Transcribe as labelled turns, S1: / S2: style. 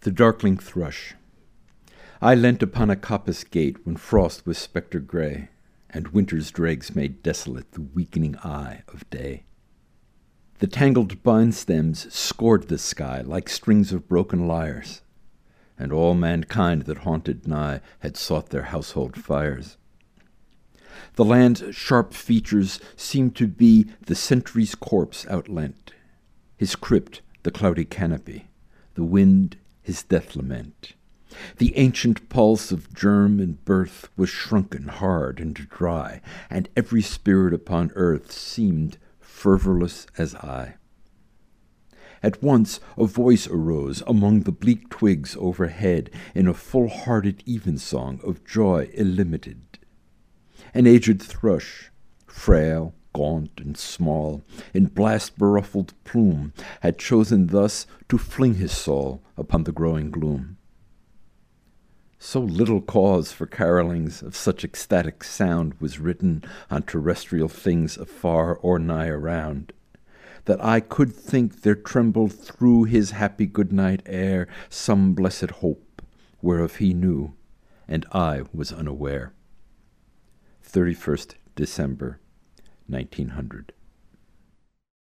S1: The darkling thrush. I leant upon a coppice gate when frost was spectre gray, and winter's dregs made desolate the weakening eye of day. The tangled vine stems scored the sky like strings of broken lyres, and all mankind that haunted nigh had sought their household fires. The land's sharp features seemed to be the sentry's corpse outleant, his crypt the cloudy canopy, the wind his death lament. The ancient pulse of germ and birth was shrunken hard and dry, and every spirit upon earth seemed fervorless as I. At once a voice arose among the bleak twigs overhead in a full hearted evensong of joy illimited. An aged thrush, frail, gaunt, and small, in blast beruffled plume, had chosen thus to fling his soul upon the growing gloom. So little cause for carolings of such ecstatic sound was written on terrestrial things afar or nigh around, that I could think there trembled through his happy good night air some blessed hope, whereof he knew, and I was unaware. 31st December, 1900.